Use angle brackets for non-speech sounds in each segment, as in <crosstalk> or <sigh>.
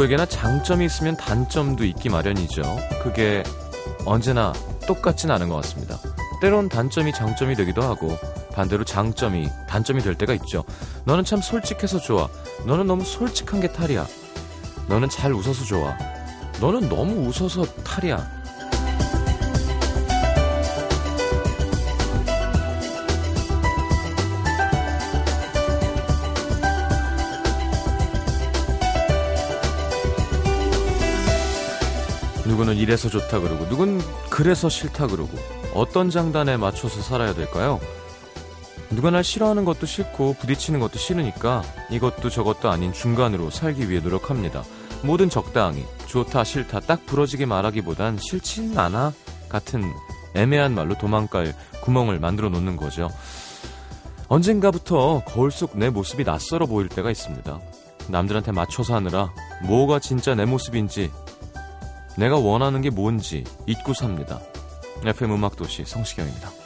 누구에게나 장점이 있으면 단점도 있기 마련이죠. 그게 언제나 똑같진 않은 것 같습니다. 때론 단점이 장점이 되기도 하고 반대로 장점이 단점이 될 때가 있죠. 너는 참 솔직해서 좋아. 너는 너무 솔직한 게 탈이야. 너는 잘 웃어서 좋아. 너는 너무 웃어서 탈이야. 누구는 이래서 좋다 그러고 누군 그래서 싫다 그러고 어떤 장단에 맞춰서 살아야 될까요? 누가 날 싫어하는 것도 싫고 부딪히는 것도 싫으니까 이것도 저것도 아닌 중간으로 살기 위해 노력합니다. 뭐든 적당히 좋다 싫다 딱 부러지게 말하기보단 싫진 않아 같은 애매한 말로 도망갈 구멍을 만들어 놓는 거죠. 언젠가부터 거울 속 내 모습이 낯설어 보일 때가 있습니다. 남들한테 맞춰서 하느라 뭐가 진짜 내 모습인지 내가 원하는 게 뭔지 잊고 삽니다. FM 음악도시 성시경입니다.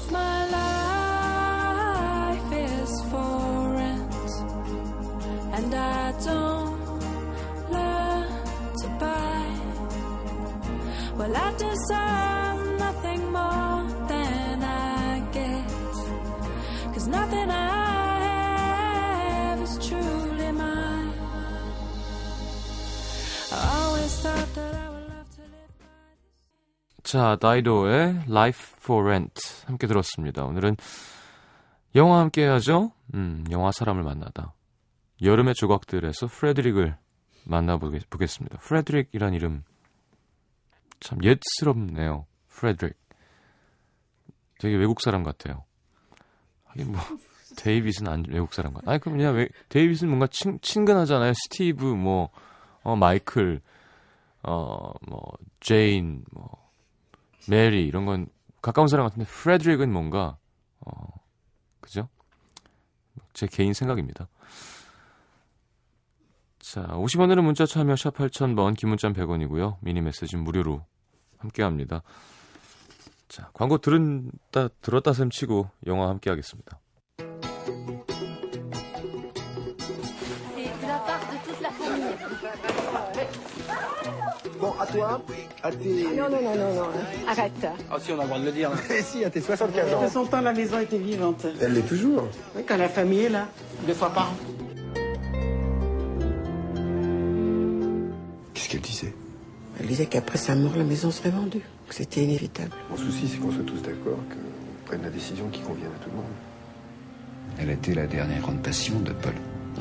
But if my life is for rent and I don't learn to buy, well, I deserve nothing more than I get. Cause nothing I 자, 다이도의 Life for Rent 함께 들었습니다. 오늘은 영화 함께 해야죠. 음, 영화 사람을 만나다. 여름의 조각들에서 프레드릭을 만나보겠습니다. 프레드릭이란 이름 참 옛스럽네요. 프레드릭. 되게 외국 사람 같아요. 하긴 뭐 데이빗은 안 외국 사람 같아. 아니 그럼 그냥 왜 데이빗은 뭔가 친, 친근하잖아요. 스티브 뭐 어, 마이클 어뭐 제인 뭐 메리 이런 건 가까운 사람 같은데 프레드릭은 뭔가 어 그죠? 제 개인 생각입니다. 자, 50원으로 문자 참여 샵 8000번 긴 문자 100원이고요. 미니 메시지는 무료로 함께 합니다. 자, 광고 들은다 들었다 셈 치고 영화 함께 하겠습니다. Bon, à toi, à tes... Non, non, non, non, non, arrête. Ah si, on a le droit de le dire. <laughs> si, à tes 75 ans. De son temps, la maison était vivante. Elle l'est toujours. Oui, quand la famille est là, deux fois par an. Qu'est-ce qu'elle disait? Elle disait qu'après sa mort, la maison serait vendue, que c'était inévitable. Mon souci, c'est qu'on soit tous d'accord, qu'on prenne la décision qui convienne à tout le monde. Elle était la dernière grande passion de Paul.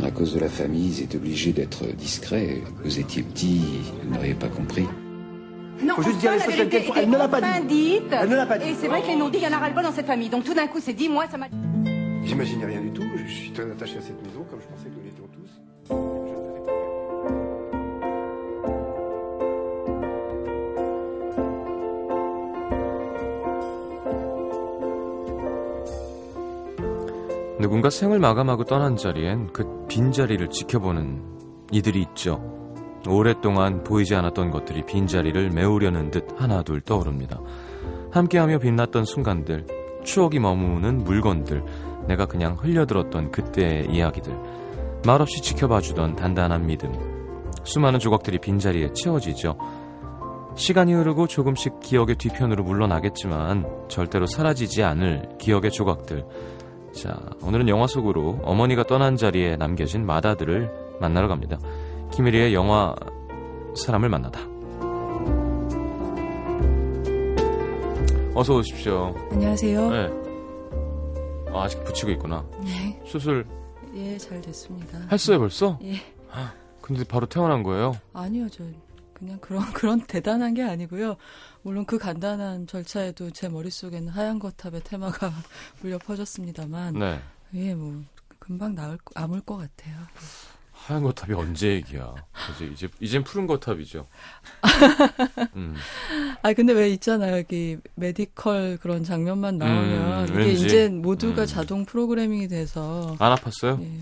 À cause de la famille, ils étaient obligés d'être discrets. Vous étiez petit, vous n'auriez pas compris. Non, Faut juste dire les choses telles qu'elles sont. Elle ne l'a pas dit. Elle ne l'a pas dit. Et c'est vrai que les non-dits, il y en a ras-le-bol dans cette famille. Donc tout d'un coup, c'est dit, moi, ça m'a... J'imaginais rien du tout. Je suis très attaché à cette maison, comme je pensais que 누군가 생을 마감하고 떠난 자리엔 그 빈자리를 지켜보는 이들이 있죠. 오랫동안 보이지 않았던 것들이 빈자리를 메우려는 듯 하나둘 떠오릅니다. 함께하며 빛났던 순간들, 추억이 머무는 물건들, 내가 그냥 흘려들었던 그때의 이야기들, 말없이 지켜봐주던 단단한 믿음. 수많은 조각들이 빈자리에 채워지죠. 시간이 흐르고 조금씩 기억의 뒤편으로 물러나겠지만 절대로 사라지지 않을 기억의 조각들. 자, 오늘은 영화 속으로 어머니가 떠난 자리에 남겨진 마다들을 만나러 갑니다. 키미리의 영화 사람을 만나다. 어서 오십시오. 안녕하세요. 네. 아, 아직 붙이고 있구나. 네. 수술 예, 잘 됐습니다. 했어요 벌써? 예. 근데 바로 퇴원한 거예요? 아니요, 저 그냥 그런 <laughs> 그런 대단한 게 아니고요. 물론 그 간단한 절차에도 제 머릿속에는 하얀 거탑의 테마가 <laughs> 울려 퍼졌습니다만 네. 예, 뭐 금방 거- 아물 것 같아요. 하얀 거탑이 언제 얘기야? 이제 이제 이젠 푸른 거탑이죠. <laughs> 음. 아 근데 왜 있잖아요. 여기 메디컬 그런 장면만 나오면 음, 이게. 이제 모두가 음. 자동 프로그래밍이 돼서 안 아팠어요? 예.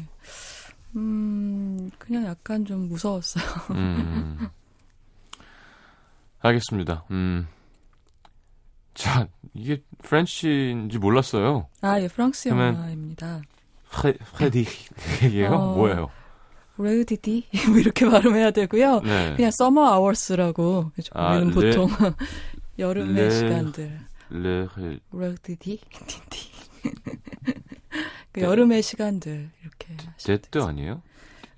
음, 그냥 약간 좀 무서웠어요. 음. 알겠습니다. 음. 자, 이게 프렌치인지 몰랐어요. 아, 예, 프랑스 영화입니다. 프레디예요? 어. 뭐예요? 레우디디 <laughs> 뭐 이렇게 발음해야 되고요. 네. 그냥 서머 아워스라고 아, 우리는 레- 보통 <laughs> 여름의 레- 시간들 레, 레우디디 디디 <laughs> 그 여름의 시간들 이렇게 데트. 아니에요?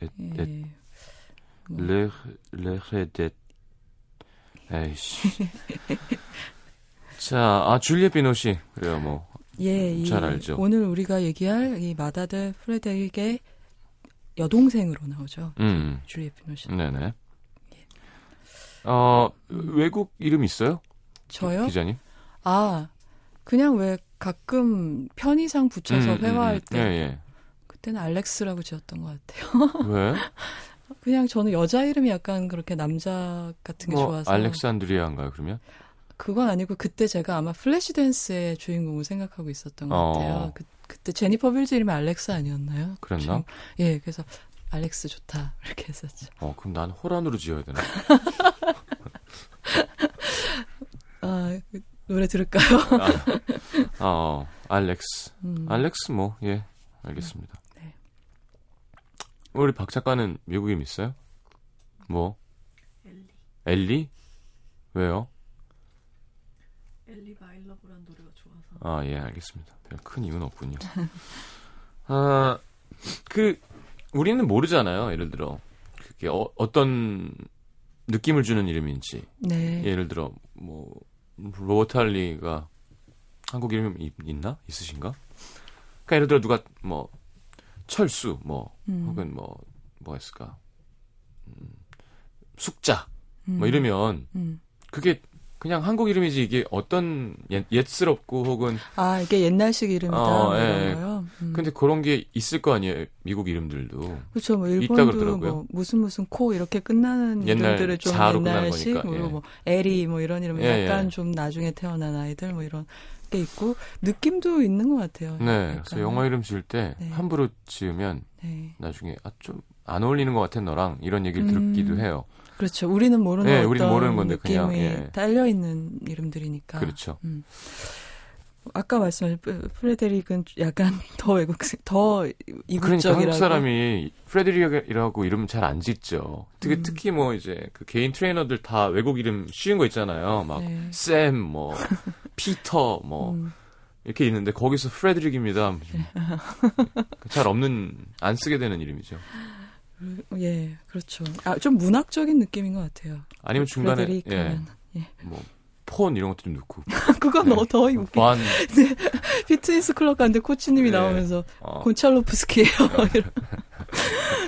에- 에- 예. 뭐. 레, 레헤데 에이씨. 자, 아, 줄리엣 비노시. 그래요, 뭐. 예, 이잘 알죠. 오늘 우리가 얘기할 이 마다드 프레데릭의 여동생으로 나오죠. 음, 줄리엣 피노시. 네네. 어, 외국 이름 있어요? 저요? 기자님? 아, 그냥 왜 가끔 편의상 붙여서 음, 음, 회화할 음. 때 예, 예. 그때는 알렉스라고 지었던 것 같아요. 왜? <laughs> 그냥 저는 여자 이름이 약간 그렇게 남자 같은 게 뭐, 좋아서 알렉산드리아인가요, 그러면? 그건 아니고 그때 제가 아마 Flashdance의 주인공을 생각하고 있었던 것 어. 같아요. 그, 그때 제니퍼 빌즈 이름이 알렉스 아니었나요? 그랬나? 예, 그래서 알렉스 좋다 <laughs> 이렇게 했었죠. 어, 그럼 난 호란으로 지어야 되나? <laughs> 아, 그 노래 들을까요? 아, 어, 알렉스. 음. 알렉스 뭐, 예, 알겠습니다. 네. 우리 박 작가는 미국 이름 있어요? 뭐? 엘리. 엘리? 왜요? 엘리 마일러브란 노래가 좋아서. 아, 예, 알겠습니다. 별 큰 이유는 없군요. <laughs> 아, 그, 우리는 모르잖아요, 예를 들어. 그게 어, 어떤 느낌을 주는 이름인지. 네. 예를 들어, 뭐, 로버트 할리가 한국 이름 이- 있나? 있으신가? 그러니까 예를 들어 누가 뭐, 철수, 뭐, 음. 혹은 뭐, 뭐가 있을까? 음, 숙자, 음. 뭐 이러면 음. 그게 그냥 한국 이름이지 이게 어떤 옛, 옛스럽고 혹은 아, 이게 옛날식 이름이다. 어, 뭐 이런 예. 거요. 음. 근데 그런 게 있을 거 아니에요 미국 이름들도 그렇죠. 뭐 일본도. 뭐 무슨 무슨 코 이렇게 끝나는 옛날 이름들을 좀 옛날식 그리고 예. 뭐 에리 뭐 이런 이름 예, 약간 예. 좀 나중에 태어난 아이들 뭐 이런 게 있고 느낌도 있는 것 같아요. 네 약간. 그래서 영어 이름 지을 때 네. 함부로 지으면 네. 나중에 아 좀 안 어울리는 것 같아 너랑 이런 얘기를 음. 듣기도 해요 그렇죠. 우리는 모르는 예, 어떤 우리는 모르는 건데 느낌이 그냥, 예. 딸려 있는 이름들이니까. 그렇죠 음. 아까 말씀하신 프- 프레데릭은 약간 <laughs> 더 외국 더 그러니까 이국적이라고. 한국 사람이 프레드릭이라고 이름 잘 안 짓죠. 특히 음. 특히 뭐 이제 그 개인 트레이너들 다 외국 이름 쉬운 거 있잖아요. 막 네. 샘, 뭐 <laughs> 피터, 뭐 음. 이렇게 있는데 거기서 프레드릭입니다. 네. <laughs> 잘 없는 안 쓰게 되는 이름이죠. 예, 그렇죠. 아, 좀 문학적인 느낌인 것 같아요. 아니면 중간에 예. 예. 뭐 폰 이런 것도 좀 넣고 <laughs> 그건 네. 더, 더 웃기. 반 <laughs> 피트니스 클럽 갔는데 코치님이 네. 나오면서 어, 곤찰로프스키예요. 이러-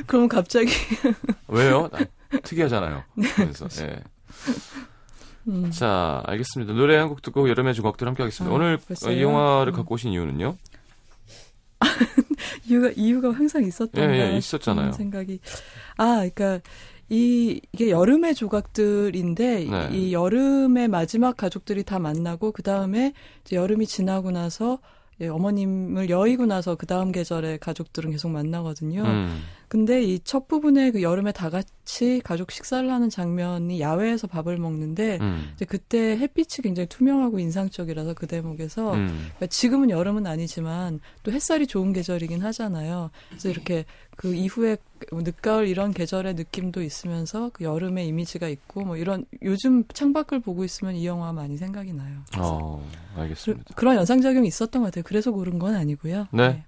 그럼 갑자기 왜요? 나- 특이하잖아요. 그래서 예. 음, 자, 알겠습니다. 노래 한 곡 듣고 여름의 주곡들 함께 하겠습니다. 아, 오늘 벌써요? 이 영화를 음. 갖고 오신 이유는요? <laughs> 이유가 이유가 항상 있었던가 예, 예, 있었잖아요. 싶은 생각이 아, 그러니까 이 이게 여름의 조각들인데 네. 이 여름의 마지막 가족들이 다 만나고 그 다음에 여름이 지나고 나서 예, 어머님을 여의고 나서 그 다음 계절의 가족들은 계속 만나거든요. 음. 근데 이 첫 부분에 그 여름에 다 같이 가족 식사를 하는 장면이 야외에서 밥을 먹는데 음. 이제 그때 햇빛이 굉장히 투명하고 인상적이라서 그 대목에서 음. 그러니까 지금은 여름은 아니지만 또 햇살이 좋은 계절이긴 하잖아요. 그래서 이렇게 그 이후에 늦가을 이런 계절의 느낌도 있으면서 그 여름의 이미지가 있고 뭐 이런 요즘 창밖을 보고 있으면 이 영화 많이 생각이 나요. 어, 그, 알겠습니다. 그 런 연상 작용이 있었던 것 같아요. 그래서 고른 건 아니고요. 네.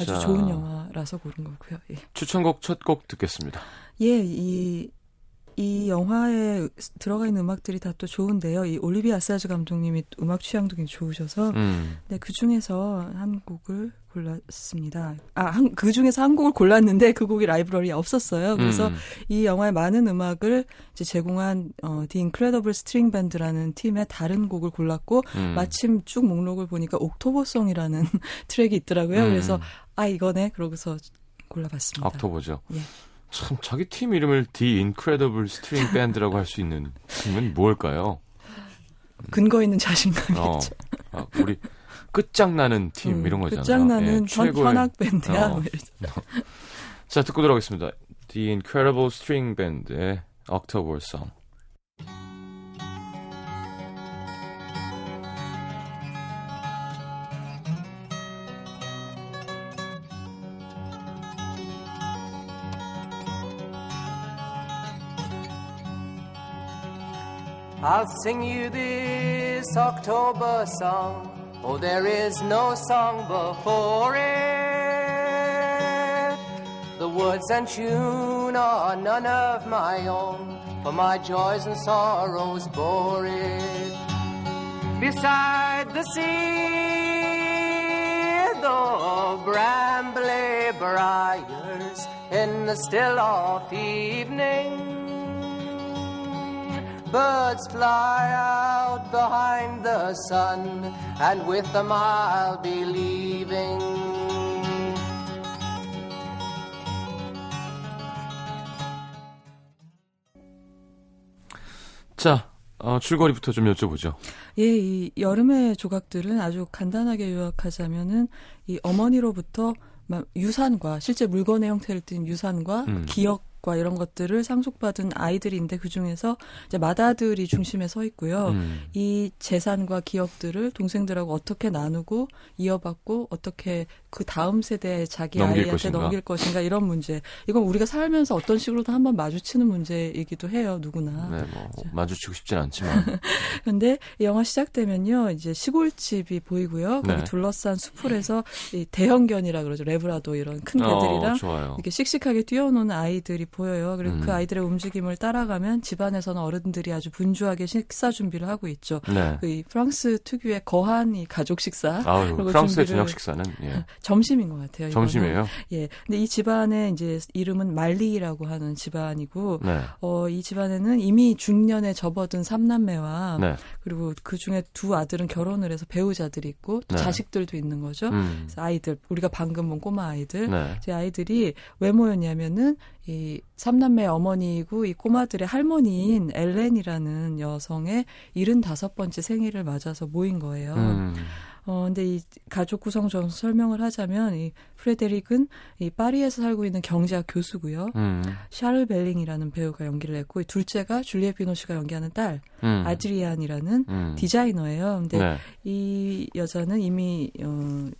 아주 자. 좋은 영화라서 고른 거고요. 예. 추천곡 첫 곡 듣겠습니다. 예, 이 이 영화에 들어가 있는 음악들이 다 또 좋은데요. 이 올리비아 아사즈 감독님이 음악 취향도 굉장히 좋으셔서 음. 네, 그 중에서 한 곡을 골랐습니다. 아, 한, 그 중에서 한 곡을 골랐는데 그 곡이 라이브러리에 없었어요. 그래서 음. 이 영화의 많은 음악을 이제 제공한 어, The Incredible String Band라는 팀의 다른 곡을 골랐고 음. 마침 쭉 목록을 보니까 옥토버송이라는 <laughs> 트랙이 있더라고요. 음. 그래서 아 이거네 그러고서 골라봤습니다. 옥토버죠. 예. 참 자기 팀 이름을 The Incredible String Band라고 할 수 있는 팀은 뭘까요? 근거 있는 자신감이죠. 어, 아, 우리 끝장나는 팀 이런 거잖아요. 끝장나는 예, 현, 최고의- 현악 밴드야. 어. 자 듣고 들어가겠습니다. The Incredible String Band의 October Song. I'll sing you this October song. Oh, there is no song before it. The words and tune are none of my own, for my joys and sorrows bore it. Beside the sea, the brambly briars in the still of evening. Birds fly out behind the sun, and with them I'll be leaving. 자 어, 줄거리부터 좀 여쭤보죠. 예, 이 여름의 조각들은 아주 간단하게 요약하자면은 이 어머니로부터 막 유산과 실제 물건의 형태를 띤 유산과 음. 기억 과 이런 것들을 상속받은 아이들인데 그 중에서 이제 맏아들이 중심에 서 있고요. 음. 이 재산과 기억들을 동생들하고 어떻게 나누고 이어받고 어떻게 그 다음 세대에 자기 넘길 아이한테 것인가. 넘길 것인가 이런 문제. 이건 우리가 살면서 어떤 식으로도 한번 마주치는 문제이기도 해요, 누구나. 네, 뭐 마주치고 싶진 않지만 <laughs> 근데 이 영화 시작되면요, 이제 시골집이 보이고요. 거기 네. 둘러싼 수풀에서 이 대형견이라 그러죠. 레브라도 이런 큰 어, 개들이랑 좋아요. 이렇게 씩씩하게 뛰어노는 아이들이 보여요. 그리고 음. 그 아이들의 움직임을 따라가면 집안에서는 어른들이 아주 분주하게 식사 준비를 하고 있죠. 네. 그이 프랑스 특유의 거한 이 가족 식사. 아유, 프랑스의 저녁 식사는 예. <laughs> 점심인 것 같아요. 점심이에요. 예. 근데 이 집안의 이제 이름은 말리라고 하는 집안이고, 네. 어, 이 집안에는 이미 중년에 접어든 삼남매와 네. 그리고 그 중에 두 아들은 결혼을 해서 배우자들이 있고 또 네. 자식들도 있는 거죠. 음. 그래서 아이들 우리가 방금 본 꼬마 아이들 네. 제 아이들이 왜 모였냐면은 이 삼남매 어머니이고 이 꼬마들의 할머니인 엘렌이라는 여성의 75번째 생일을 맞아서 모인 거예요. 음. 어 근데 이 가족 구성 좀 설명을 하자면 이 프레데릭은 이 파리에서 살고 있는 경제학 교수고요. 음. 샤를 벨링이라는 배우가 연기를 했고 이 둘째가 줄리엣 비노시가 연기하는 딸 음. 아드리안이라는 음. 디자이너예요. 근데 네. 이 여자는 이미 어이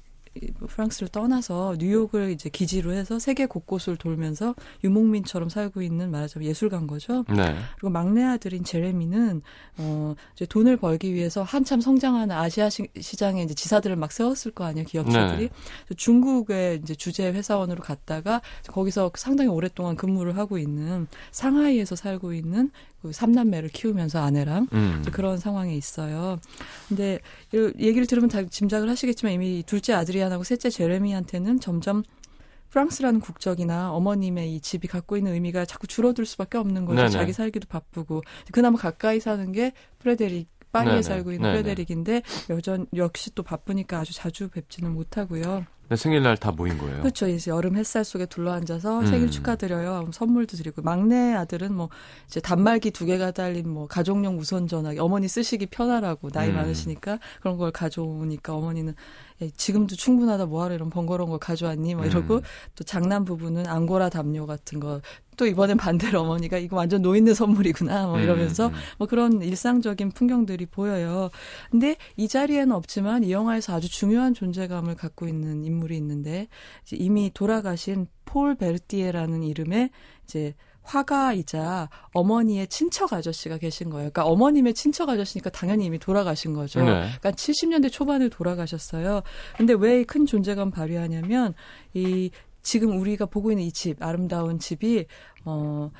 프랑스를 떠나서 뉴욕을 이제 기지로 해서 세계 곳곳을 돌면서 유목민처럼 살고 있는 말하자면 예술가인 거죠. 네. 그리고 막내 아들인 제레미는 어 이제 돈을 벌기 위해서 한참 성장하는 아시아 시, 시장에 이제 지사들을 막 세웠을 거 아니에요 기업체들이 네. 중국의 이제 주재 회사원으로 갔다가 거기서 상당히 오랫동안 근무를 하고 있는 상하이에서 살고 있는 그 삼남매를 키우면서 아내랑 음. 그런 상황에 있어요. 근데 이 얘기를 들으면 다 짐작을 하시겠지만 이미 둘째 아드리안하고 셋째 제레미한테는 점점 프랑스라는 국적이나 어머님의 이 집이 갖고 있는 의미가 자꾸 줄어들 수밖에 없는 거죠. 네네. 자기 살기도 바쁘고 그나마 가까이 사는 게 프레데릭 파리에 네네. 살고 있는 네네. 프레데릭인데 여전 역시 또 바쁘니까 아주 자주 뵙지는 못하고요. 네, 생일날 다 모인 거예요. 그렇죠. 이제 여름 햇살 속에 둘러앉아서 음. 생일 축하드려요. 선물도 드리고 막내 아들은 뭐 이제 단말기 두 개가 달린 뭐 가족용 무선 전화기 어머니 쓰시기 편하라고 나이 음. 많으시니까 그런 걸 가져오니까 어머니는 야, 지금도 충분하다 뭐하러 이런 번거로운 걸 가져왔니? 뭐 이러고 음. 또 장남 부부는 앙고라 담요 같은 거 또 이번엔 반대로 <laughs> 어머니가 이거 완전 노인네 선물이구나 뭐 이러면서 음, 음. 뭐 그런 일상적인 풍경들이 보여요. 근데 이 자리에는 없지만 이 영화에서 아주 중요한 존재감을 갖고 있는 인물이 있는데 이미 돌아가신 폴 베르티에라는 이름의 이제 화가이자 어머니의 친척 아저씨가 계신 거예요. 그러니까 어머님의 친척 아저씨니까 당연히 이미 돌아가신 거죠. 네. 그러니까 70년대 초반에 돌아가셨어요. 근데 왜 큰 존재감 발휘하냐면 이 지금 우리가 보고 있는 이 집, 아름다운 집이 어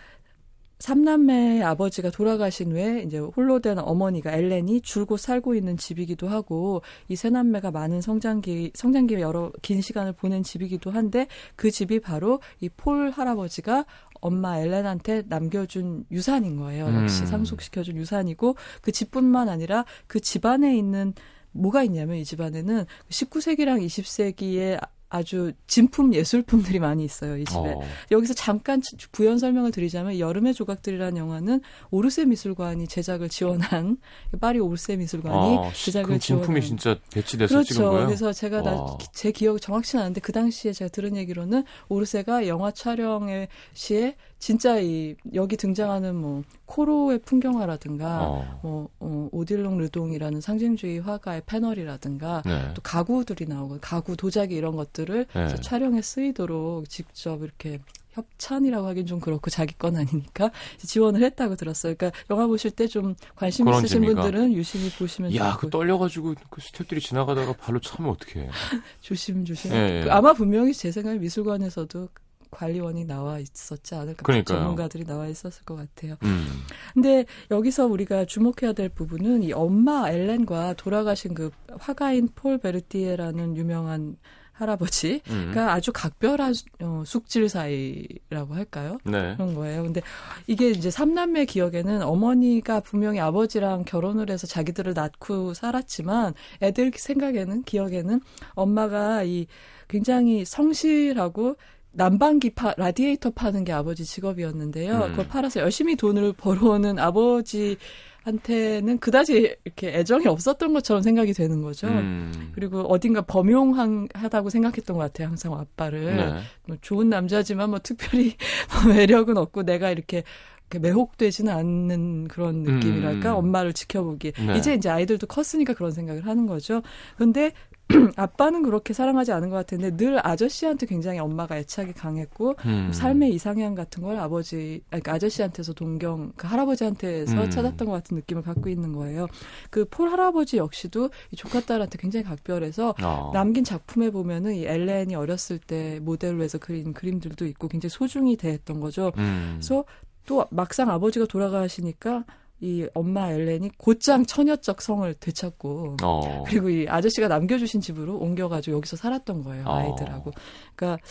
삼남매의 아버지가 돌아가신 후에 이제 홀로 된 어머니가 엘렌이 줄곧 살고 있는 집이기도 하고 이 세 남매가 많은 성장기 성장기 여러 긴 시간을 보낸 집이기도 한데 그 집이 바로 이 폴 할아버지가 엄마 엘렌한테 남겨준 유산인 거예요. 역시 음. 상속시켜준 유산이고 그 집뿐만 아니라 그 집안에 있는 뭐가 있냐면 이 집안에는 19세기랑 20세기에 아주 진품 예술품들이 많이 있어요. 이 집에. 어. 여기서 잠깐 부연 설명을 드리자면 여름의 조각들이라는 영화는 오르세 미술관이 제작을 지원한 <laughs> 파리 오르세 미술관이 어, 제작을 그럼 진품이 지원한 진짜 배치돼서 찍은 그렇죠. 거예요? 그래서 제가 나, 와. 제 기억이 정확치는 않은데 그 당시에 제가 들은 얘기로는 오르세가 영화 촬영의 시에 진짜 이 여기 등장하는 뭐 코로의 풍경화라든가 어. 뭐 어, 오딜롱 르동이라는 상징주의 화가의 패널이라든가 네. 또 가구들이 나오고 가구 도자기 이런 것들을 네. 촬영에 쓰이도록 직접 이렇게 협찬이라고 하긴 좀 그렇고 자기 건 아니니까 지원을 했다고 들었어요. 그러니까 영화 보실 때 좀 관심 있으신 재미가. 분들은 유심히 보시면 야, 그 떨려가지고 그 스탭들이 지나가다가 발로 차면 어떡해. <laughs> 조심 조심. 예, 예. 그 아마 분명히 제 생각에 미술관에서도 관리원이 나와 있었지 않을까. 그러니까요. 전문가들이 나와 있었을 것 같아요. 음. 근데 여기서 우리가 주목해야 될 부분은 이 엄마 엘렌과 돌아가신 그 화가인 폴 베르티에라는 유명한 할아버지가 음. 아주 각별한 수- 어, 숙질 사이라고 할까요? 네. 그런 거예요. 근데 이게 이제 삼남매 기억에는 어머니가 분명히 아버지랑 결혼을 해서 자기들을 낳고 살았지만 애들 생각에는 기억에는 엄마가 이 굉장히 성실하고 난방기 파, 라디에이터 파는 게 아버지 직업이었는데요. 음. 그걸 팔아서 열심히 돈을 벌어오는 아버지한테는 그다지 이렇게 애정이 없었던 것처럼 생각이 되는 거죠. 음. 그리고 어딘가 범용하다고 생각했던 것 같아요. 항상 아빠를. 네. 뭐 좋은 남자지만 뭐 특별히 <laughs> 뭐 매력은 없고 내가 이렇게 이렇게 매혹되지는 않는 그런 느낌이랄까 음. 엄마를 지켜보기 네. 이제 이제 아이들도 컸으니까 그런 생각을 하는 거죠. 근데 <clears throat> 아빠는 그렇게 사랑하지 않은 것 같은데 늘 아저씨한테 굉장히 엄마가 애착이 강했고 음. 삶의 이상향 같은 걸 아버지, 아니, 그 아저씨한테서 동경, 그 할아버지한테서 음. 찾았던 것 같은 느낌을 갖고 있는 거예요. 그 폴 할아버지 역시도 이 조카 딸한테 굉장히 각별해서 어. 남긴 작품에 보면은 이 엘렌이 어렸을 때 모델로 해서 그린 그림들도 있고 굉장히 소중히 대했던 거죠. 음. 그래서 또 막상 아버지가 돌아가시니까 이 엄마 엘렌이 곧장 처녀적 성을 되찾고 어. 그리고 이 아저씨가 남겨주신 집으로 옮겨가지고 여기서 살았던 거예요 어. 아이들하고. 그러니까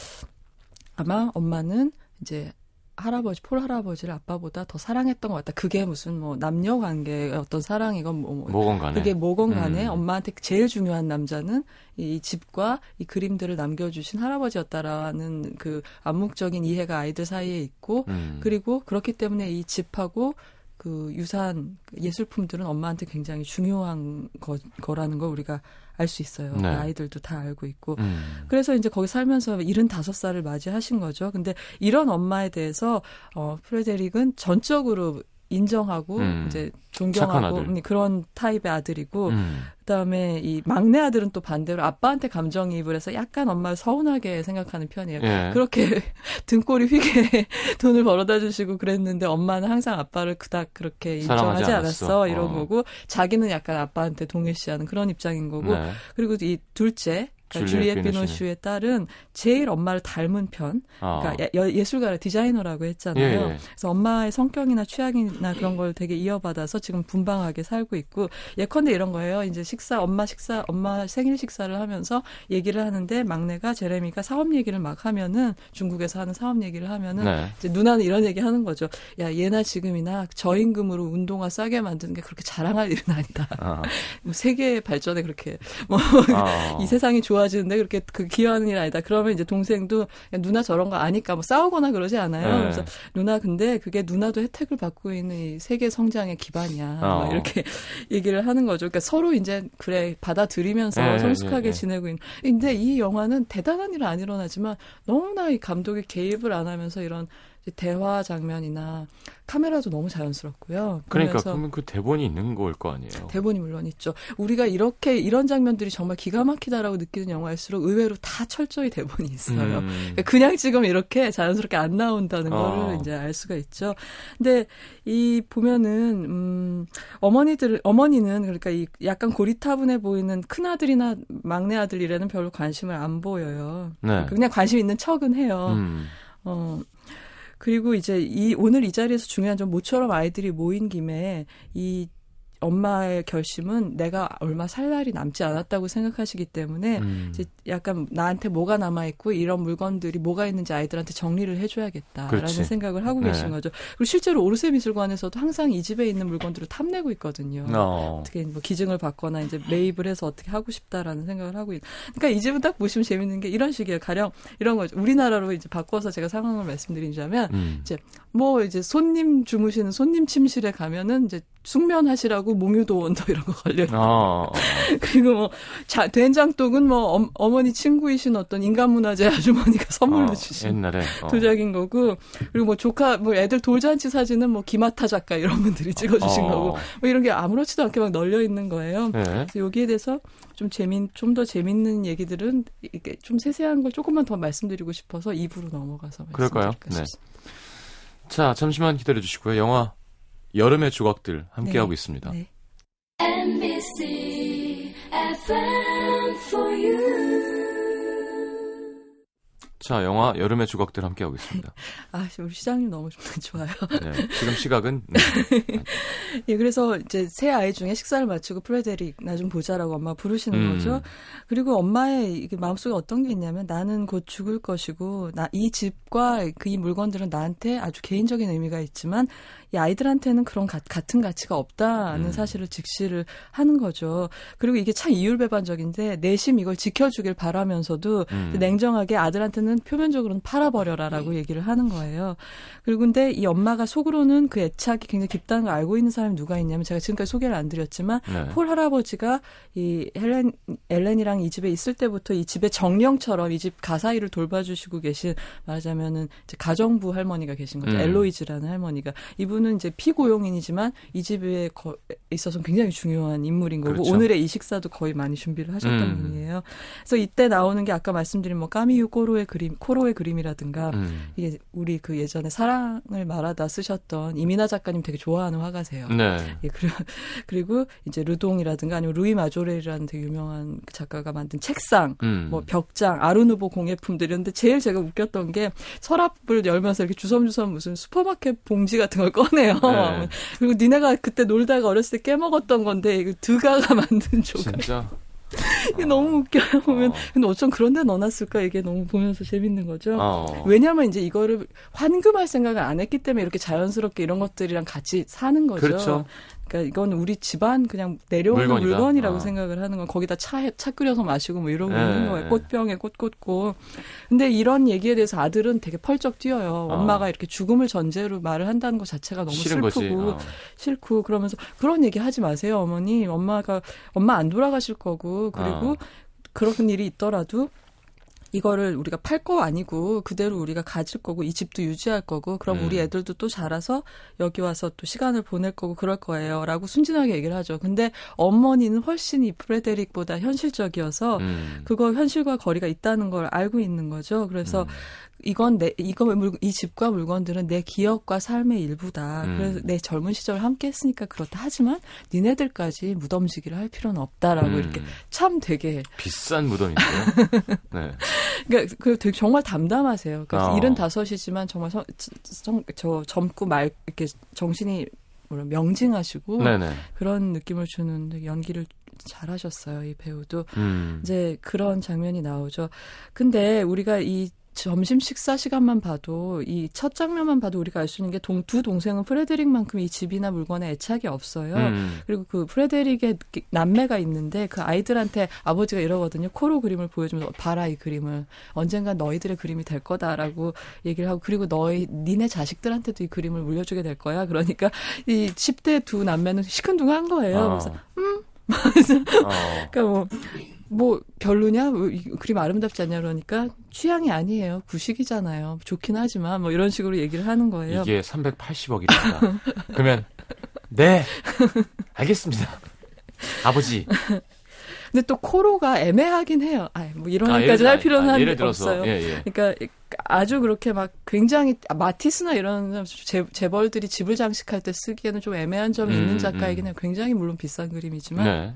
아마 엄마는 이제 할아버지 폴 할아버지를 아빠보다 더 사랑했던 것 같다. 그게 무슨 뭐 남녀 관계의 어떤 사랑이건 뭐, 뭐 뭐건 간에. 그게 뭐건 간에 음. 엄마한테 제일 중요한 남자는 이 집과 이 그림들을 남겨주신 할아버지였다라는 그 암묵적인 이해가 아이들 사이에 있고 음. 그리고 그렇기 때문에 이 집하고 그 유산 그 예술품들은 엄마한테 굉장히 중요한 거, 거라는 걸 우리가 알 수 있어요. 네. 아이들도 다 알고 있고. 음. 그래서 이제 거기 살면서 75살을 맞이하신 거죠. 근데 이런 엄마에 대해서 어 프레데릭은 전적으로 인정하고 음. 이제 존경하고. 음, 그런 타입의 아들이고 음. 그다음에 이 막내 아들은 또 반대로 아빠한테 감정이입을 해서 약간 엄마를 서운하게 생각하는 편이에요. 예. 그렇게 <laughs> 등골이 휘게 <laughs> 돈을 벌어다 주시고 그랬는데 엄마는 항상 아빠를 그닥 그렇게 인정하지. 않았어. 이런 어. 거고 자기는 약간 아빠한테 동일시하는 그런 입장인 거고 네. 그리고 이 둘째 그러니까 줄리엣. 비노슈의 딸은 제일 엄마를 닮은 편. 어. 그러니까 예, 술가 디자이너라고 했잖아요. 예, 예. 그래서 엄마의 성격이나 취향이나 그런 걸 되게 이어받아서 지금 분방하게 살고 있고 예컨대 이런 거예요. 이제 식사 엄마 식사 엄마 생일 식사를 하면서 얘기를 하는데 막내가 제레미가 사업 얘기를 막 하면은 중국에서 하는 사업 얘기를 하면은 네. 이제 누나는 이런 얘기 하는 거죠. 야 예나 지금이나 저임금으로 운동화 싸게 만드는 게 그렇게 자랑할 일은 아니다. 어. <laughs> 뭐 세계 발전에 그렇게 뭐 어. <laughs> 이 세상이 좋아 지는데 그렇게 그 기여하는 일 아니다. 그러면 이제 동생도 야, 누나 저런 거 아니까 뭐 싸우거나 그러지 않아요. 네. 그래서 누나 근데 그게 누나도 혜택을 받고 있는 이 세계 성장의 기반이야. 어. 막 이렇게 <laughs> 얘기를 하는 거죠. 그러니까 서로 이제 그래 받아들이면서 네, 성숙하게 네, 네. 지내고 있는. 근데 이 영화는 대단한 일은 안 일어나지만 너무나 이 감독이 개입을 안 하면서 이런 대화 장면이나 카메라도 너무 자연스럽고요. 그러니까 그러면 그 대본이 있는 걸 거 아니에요. 대본이 물론 있죠. 우리가 이렇게 이런 장면들이 정말 기가 막히다라고 느끼는 영화일수록 의외로 다 철저히 대본이 있어요. 음. 그러니까 그냥 지금 이렇게 자연스럽게 안 나온다는 어. 거를 이제 알 수가 있죠. 근데 이 보면은 음 어머니들 어머니는 그러니까 이 약간 고리타분해 보이는 큰 아들이나 막내 아들 이래는 별로 관심을 안 보여요. 네. 그냥 관심 있는 척은 해요. 음. 어. 그리고 이제 이 오늘 이 자리에서 중요한 점 모처럼 아이들이 모인 김에 이 엄마의 결심은 내가 얼마 살 날이 남지 않았다고 생각하시기 때문에 음. 이제 약간 나한테 뭐가 남아 있고 이런 물건들이 뭐가 있는지 아이들한테 정리를 해줘야겠다라는 그렇지. 생각을 하고 네. 계신 거죠. 그리고 실제로 오르세 미술관에서도 항상 이 집에 있는 물건들을 탐내고 있거든요. 어. 어떻게 뭐 기증을 받거나 이제 매입을 해서 어떻게 하고 싶다라는 생각을 하고 있. 그러니까 이 집은 딱 보시면 재밌는 게 이런 식이에요. 가령 이런 거죠. 우리나라로 이제 바꿔서 제가 상황을 말씀드리자면 음. 이제 뭐 이제 손님 주무시는 손님 침실에 가면은 이제 숙면하시라고 몽유도원도 이런 거 걸려 있고 어. 그리고 뭐 자, 된장독은 뭐 엄, 어머니 친구이신 어떤 인간문화재 아주머니가 선물로 어, 주신 옛날에 어. 도자기인 거고 그리고 뭐 조카 뭐 애들 돌잔치 사진은 뭐 김하타 작가 이런 분들이 찍어주신 어. 거고 뭐 이런 게 아무렇지도 않게 막 널려 있는 거예요. 네. 그래서 여기에 대해서 좀 재민 좀 더 재밌는 얘기들은 이게 좀 세세한 걸 조금만 더 말씀드리고 싶어서 2부로 넘어가서 그럴까요? 네. 자, 잠시만 기다려 주시고요. 영화 여름의 조각들 함께 네. 하고 있습니다. 자, 영화 여름의 조각들 함께 하고 있습니다. <laughs> 아, 우리 시장님 너무 좀 <laughs> 좋아요. 네. 지금 시각은 네. <laughs> 예, 그래서 이제 세 아이 중에 식사를 마치고 프레데릭 나 좀 보자라고 엄마 부르시는 음. 거죠. 그리고 엄마의 마음속에 어떤 게 있냐면 나는 곧 죽을 것이고 나 이 집과 그 이 물건들은 나한테 아주 개인적인 의미가 있지만 이 아이들한테는 그런 가- 같은 가치가 없다는 음. 사실을 직시를 하는 거죠. 그리고 이게 참 이율배반적인데 내심 이걸 지켜주길 바라면서도 음. 냉정하게 아들한테는 표면적으로는 팔아버려라라고 얘기를 하는 거예요. 그리고 근데 이 엄마가 속으로는 그 애착이 굉장히 깊다는 걸 알고 있는 사람이 누가 있냐면 제가 지금까지 소개를 안 드렸지만 네. 폴 할아버지가 이 헬렌 엘렌이랑 이 집에 있을 때부터 이 집의 정령처럼 이 집 가사일을 돌봐주시고 계신 말하자면은 이제 가정부 할머니가 계신 거죠. 음. 엘로이즈라는 할머니가 이분은 이제 피고용인이지만 이 집에 거, 있어서 굉장히 중요한 인물인 거고 그렇죠. 오늘의 이 식사도 거의 많이 준비를 하셨던 음. 분이에요. 그래서 이때 나오는 게 아까 말씀드린 뭐 까미유 코로의 그 림, 코로의 그림이라든가 음. 이게 우리 그 예전에 사랑을 말하다 쓰셨던 이민아 작가님 되게 좋아하는 화가세요. 네. 예, 그리고, 그리고 이제 르동이라든가 아니면 루이 마조레라는 되게 유명한 그 작가가 만든 책상, 음. 뭐 벽장, 아르누보 공예품들 이런데 제일 제가 웃겼던 게 서랍을 열면서 이렇게 주섬주섬 무슨 슈퍼마켓 봉지 같은 걸 꺼내요. 네. <laughs> 그리고 니네가 그때 놀다가 어렸을 때 깨먹었던 건데 이거 드가가 <laughs> 만든 조각. 진짜 <laughs> 이게 너무 웃겨요. 보면 어. 근데 어쩜 그런 데 넣어놨을까 이게 너무 보면서 재밌는 거죠. 어. 왜냐하면 이제 이거를 환금할 생각을 안 했기 때문에 이렇게 자연스럽게 이런 것들이랑 같이 사는 거죠. 그렇죠. 그러니까 이건 우리 집안 그냥 내려오는 물건이다. 물건이라고 어. 생각을 하는 건 거기다 차, 차 끓여서 마시고 뭐 이러고 네. 있는 거예요. 꽃병에 꽃 꽂고. 근데 이런 얘기에 대해서 아들은 되게 펄쩍 뛰어요. 어. 엄마가 이렇게 죽음을 전제로 말을 한다는 것 자체가 너무 슬프고. 어. 싫고 그러면서 그런 얘기 하지 마세요, 어머니. 엄마가 엄마 안 돌아가실 거고 그리고 어. 그런 일이 있더라도 이거를 우리가 팔 거 아니고 그대로 우리가 가질 거고 이 집도 유지할 거고 그럼 음. 우리 애들도 또 자라서 여기 와서 또 시간을 보낼 거고 그럴 거예요 라고 순진하게 얘기를 하죠. 근데 어머니는 훨씬 이 프레데릭보다 현실적이어서 음. 그거 현실과 거리가 있다는 걸 알고 있는 거죠. 그래서 음. 이건 내 이거 물, 이 집과 물건들은 내 기억과 삶의 일부다. 음. 그래서 내 젊은 시절 함께 했으니까 그렇다. 하지만 니네들까지 무덤지기를 할 필요는 없다라고 음. 이렇게 참 되게 비싼 무덤인데요. <laughs> 네. 그러니까 그 되게 정말 담담하세요. 그러니까 어. 일흔 다섯이지만 정말 성, 성, 저 젊고 말 이렇게 정신이 뭐라 명징하시고 네네. 그런 느낌을 주는 연기를 잘하셨어요. 이 배우도 음. 이제 그런 장면이 나오죠. 근데 우리가 이 점심 식사 시간만 봐도 이 첫 장면만 봐도 우리가 알 수 있는 게두 동생은 프레데릭만큼 이 집이나 물건에 애착이 없어요. 음. 그리고 그 프레데릭의 남매가 있는데 그 아이들한테 아버지가 이러거든요. 코로 그림을 보여주면서 봐라 이 그림을 언젠간 너희들의 그림이 될 거다라고 얘기를 하고 그리고 너희 니네 자식들한테도 이 그림을 물려주게 될 거야. 그러니까 이 10대 두 남매는 시큰둥한 거예요. 어. <laughs> 그래서 어. 그러니까 뭐, 뭐 별로냐? 뭐, 이 그림 아름답지 않냐 그러니까 취향이 아니에요. 구식이잖아요. 좋긴 하지만 뭐 이런 식으로 얘기를 하는 거예요. 이게 380억이랍니다. <laughs> 그러면 네 알겠습니다. 아버지 근데 또 코로가 애매하긴 해요. 아, 뭐 이런 아, 예를- 할 필요는 아, 한 예를 들어서 없어요. 예, 예. 그러니까 아주 그렇게 막 굉장히 아, 마티스나 이런 재, 재벌들이 집을 장식할 때 쓰기에는 좀 애매한 점이 음, 있는 작가이긴 음. 해요. 굉장히 물론 비싼 그림이지만 네.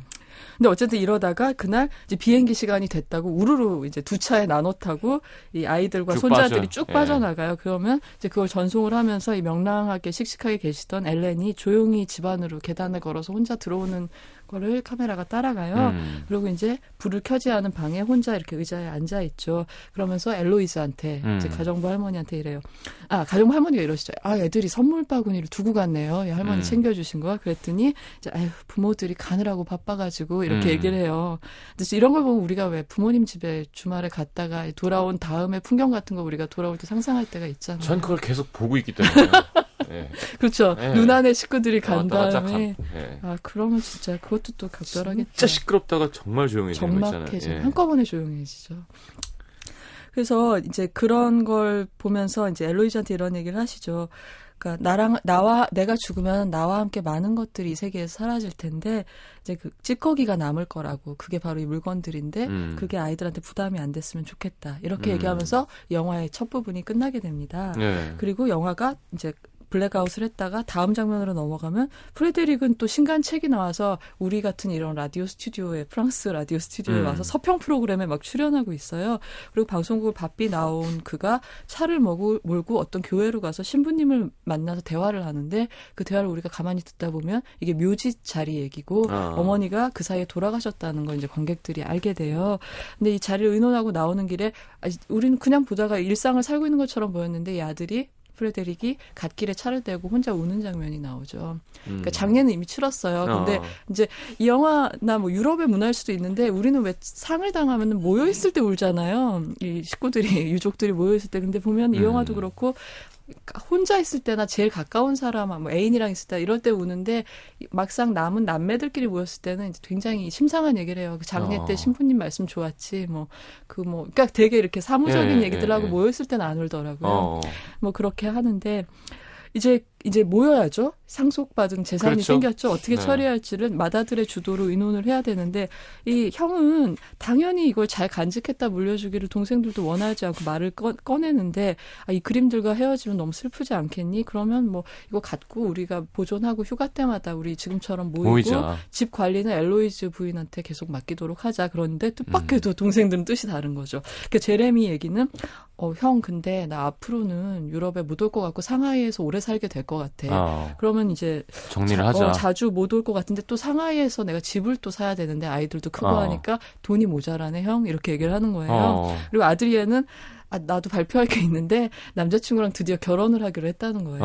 근데 어쨌든 이러다가 그날 이제 비행기 시간이 됐다고 우르르 이제 두 차에 나눠 타고 이 아이들과 쭉 손자들이 빠져. 쭉 예. 빠져나가요. 그러면 이제 그걸 전송을 하면서 이 명랑하게 씩씩하게 계시던 엘렌이 조용히 집 안으로 계단을 걸어서 혼자 들어오는 거를 카메라가 따라가요. 음. 그리고 이제 불을 켜지 않은 방에 혼자 이렇게 의자에 앉아 있죠. 그러면서 엘로이즈한테 음. 이제 가정부 할머니한테 이래요. 아 가정부 할머니가 이러시죠. 아 애들이 선물 바구니를 두고 갔네요. 이 할머니 음. 챙겨주신 거야. 그랬더니 이제 아유 부모들이 가느라고 바빠가지고 이렇게 음. 얘기를 해요. 그래서 이런 걸 보면 우리가 왜 부모님 집에 주말에 갔다가 돌아온 다음에 풍경 같은 거 우리가 돌아올 때 상상할 때가 있잖아요. 전 그걸 계속 보고 있기 때문에. <laughs> 예. <laughs> 그렇죠. 예. 눈안에 식구들이 간 왔다가 쫙 다음에 감- 예. 아 그러면 진짜 그것도 또 각별하겠죠. 진짜 시끄럽다가 정말 조용해지는 거 있잖아요. 적막해져 예. 한꺼번에 조용해지죠. 그래서 이제 그런 걸 보면서 이제 엘로이즈한테 이런 얘기를 하시죠. 그러니까 나랑 나와 내가 죽으면 나와 함께 많은 것들이 이 세계에서 사라질 텐데 이제 그 찌꺼기가 남을 거라고 그게 바로 이 물건들인데 음. 그게 아이들한테 부담이 안 됐으면 좋겠다 이렇게 음. 얘기하면서 영화의 첫 부분이 끝나게 됩니다. 예. 그리고 영화가 이제 블랙아웃을 했다가 다음 장면으로 넘어가면 프레데릭은 또 신간 책이 나와서 우리 같은 이런 라디오 스튜디오에 프랑스 라디오 스튜디오에 음. 와서 서평 프로그램에 막 출연하고 있어요. 그리고 방송국을 바삐 나온 그가 차를 먹고, 몰고 어떤 교회로 가서 신부님을 만나서 대화를 하는데 그 대화를 우리가 가만히 듣다 보면 이게 묘지 자리 얘기고 아. 어머니가 그 사이에 돌아가셨다는 걸 이제 관객들이 알게 돼요. 근데 이 자리를 의논하고 나오는 길에 아, 우리는 그냥 보다가 일상을 살고 있는 것처럼 보였는데 이 아들이 프레데릭이 갓길에 차를 대고 혼자 우는 장면이 나오죠. 그러니까 음. 장례는 이미 치렀어요. 근데 어. 이제 이 영화나 뭐 유럽의 문화일 수도 있는데 우리는 왜 상을 당하면 모여 있을 때 울잖아요. 이 식구들이 <laughs> 유족들이 모여 있을 때 근데 보면 이 음. 영화도 그렇고 혼자 있을 때나 제일 가까운 사람, 뭐 애인이랑 있을 때 이럴 때 우는데 막상 남은 남매들끼리 모였을 때는 이제 굉장히 심상한 얘기를 해요. 그 장례 어. 때 신부님 말씀 좋았지, 뭐그 뭐 그러니까 되게 이렇게 사무적인 예, 얘기들 하고 예, 예. 모여 있을 때는 안 울더라고요. 어. 뭐 그렇게 하는데 이제 이제 모여야죠. 상속받은 재산이 그렇죠. 생겼죠. 어떻게 네. 처리할지를 마다들의 주도로 의논을 해야 되는데 이 형은 당연히 이걸 잘 간직했다 물려주기를 동생들도 원하지 않고 말을 꺼, 꺼내는데 아, 이 그림들과 헤어지면 너무 슬프지 않겠니? 그러면 뭐 이거 갖고 우리가 보존하고 휴가 때마다 우리 지금처럼 모이고 모이자. 집 관리는 엘로이즈 부인한테 계속 맡기도록 하자. 그런데 뜻밖에도 동생들은 뜻이 다른 거죠. 그 제레미 얘기는 어, 형 근데 나 앞으로는 유럽에 못 올 것 같고 상하이에서 오래 살게 될것 같아. 어. 그러면 이제 정리를 자, 하자. 어, 자주 못 올 것 같은데 또 상하이에서 내가 집을 또 사야 되는데 아이들도 크고 어. 하니까 돈이 모자라네 형 이렇게 얘기를 하는 거예요. 어. 그리고 아드리에는 아, 나도 발표할 게 있는데 남자친구랑 드디어 결혼을 하기로 했다는 거예요.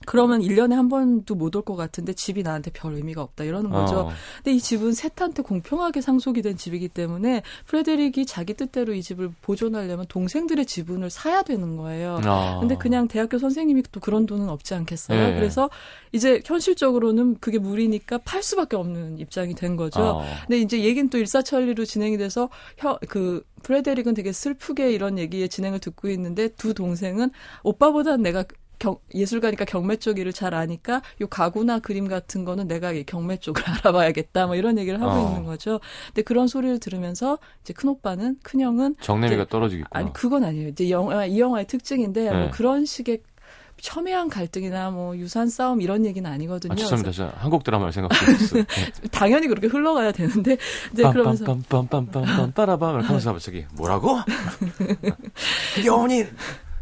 어. 그러면 1년에 한 번도 못 올 것 같은데 집이 나한테 별 의미가 없다 이러는 거죠. 어. 근데 이 집은 셋한테 공평하게 상속이 된 집이기 때문에 프레데릭이 자기 뜻대로 이 집을 보존하려면 동생들의 지분을 사야 되는 거예요. 어. 근데 그냥 대학교 선생님이 또 그런 돈은 없지 않겠어요. 네. 그래서 이제 현실적으로는 그게 무리니까 팔 수밖에 없는 입장이 된 거죠. 어. 근데 이제 얘기는 또 일사천리로 진행이 돼서 혀, 그 프레데릭은 되게 슬프게 이런 얘기에 진행을 듣고 있는데 두 동생은 오빠보다 내가 경, 예술가니까 경매 쪽 일을 잘 아니까 요 가구나 그림 같은 거는 내가 이 경매 쪽을 <laughs> 알아봐야겠다 뭐 이런 얘기를 하고 어. 있는 거죠. 근데 그런 소리를 들으면서 이제 큰 오빠는 큰 형은 정내미가 떨어지겠구나. 아니 그건 아니에요. 이제 영화 이 영화의 특징인데 네. 뭐 그런 식의 첨예한 갈등이나 뭐 유산 싸움 이런 얘기는 아니거든요. 아, 죄송합니다. 제가 한국 드라마를 생각하고 있어요. 그래서 <laughs> 당연히 그렇게 흘러가야 되는데 이제 그러면서 빰빰빰빰빰빰 빠라밤 이렇게 하면서 갑자기 뭐라고? <laughs> 어머니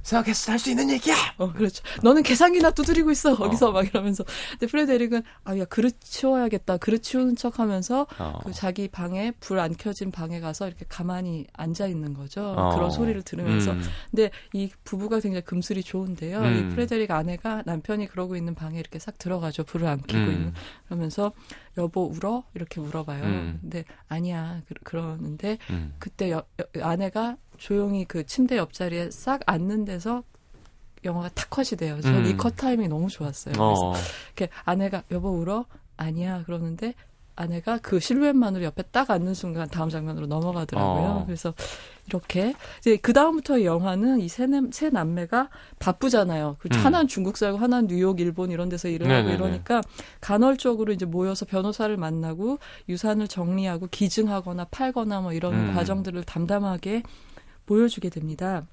생각해서 할수 있는 얘기야. 어 그렇죠. 너는 계산기나 두드리고 있어 거기서 막 이러면서. 근데 프레데릭은 아 야 그릇 치워야겠다. 그릇 치우는 척 하면서 어. 그 자기 방에 불 안 켜진 방에 가서 이렇게 가만히 앉아 있는 거죠. 어. 그런 소리를 들으면서. 음. 근데 이 부부가 굉장히 금슬이 좋은데요. 음. 이 프레데릭 아내가 남편이 그러고 있는 방에 이렇게 싹 들어가죠. 불을 안 켜고 음. 있는. 그러면서 여보 울어 이렇게 물어봐요. 음. 근데 아니야 그, 그러는데 음. 그때 여- 여- 아내가 조용히 그 침대 옆자리에 싹 앉는 데서 영화가 탁 컷이 돼요. 저는 음. 이컷 타이밍이 너무 좋았어요. 그래서 어. 이렇게 아내가 여보 울어? 아니야 그러는데 아내가 그 실루엣만으로 옆에 딱 앉는 순간 다음 장면으로 넘어가더라고요. 어. 그래서 이렇게 이제 그 다음부터 이 영화는 이 세 세 남매가 바쁘잖아요. 그 음. 하나는 중국 살고 하나는 뉴욕, 일본 이런 데서 일을 하고. 이러니까 간헐적으로 이제 모여서 변호사를 만나고 유산을 정리하고 기증하거나 팔거나 뭐 이런 음. 과정들을 담담하게 보여주게 됩니다.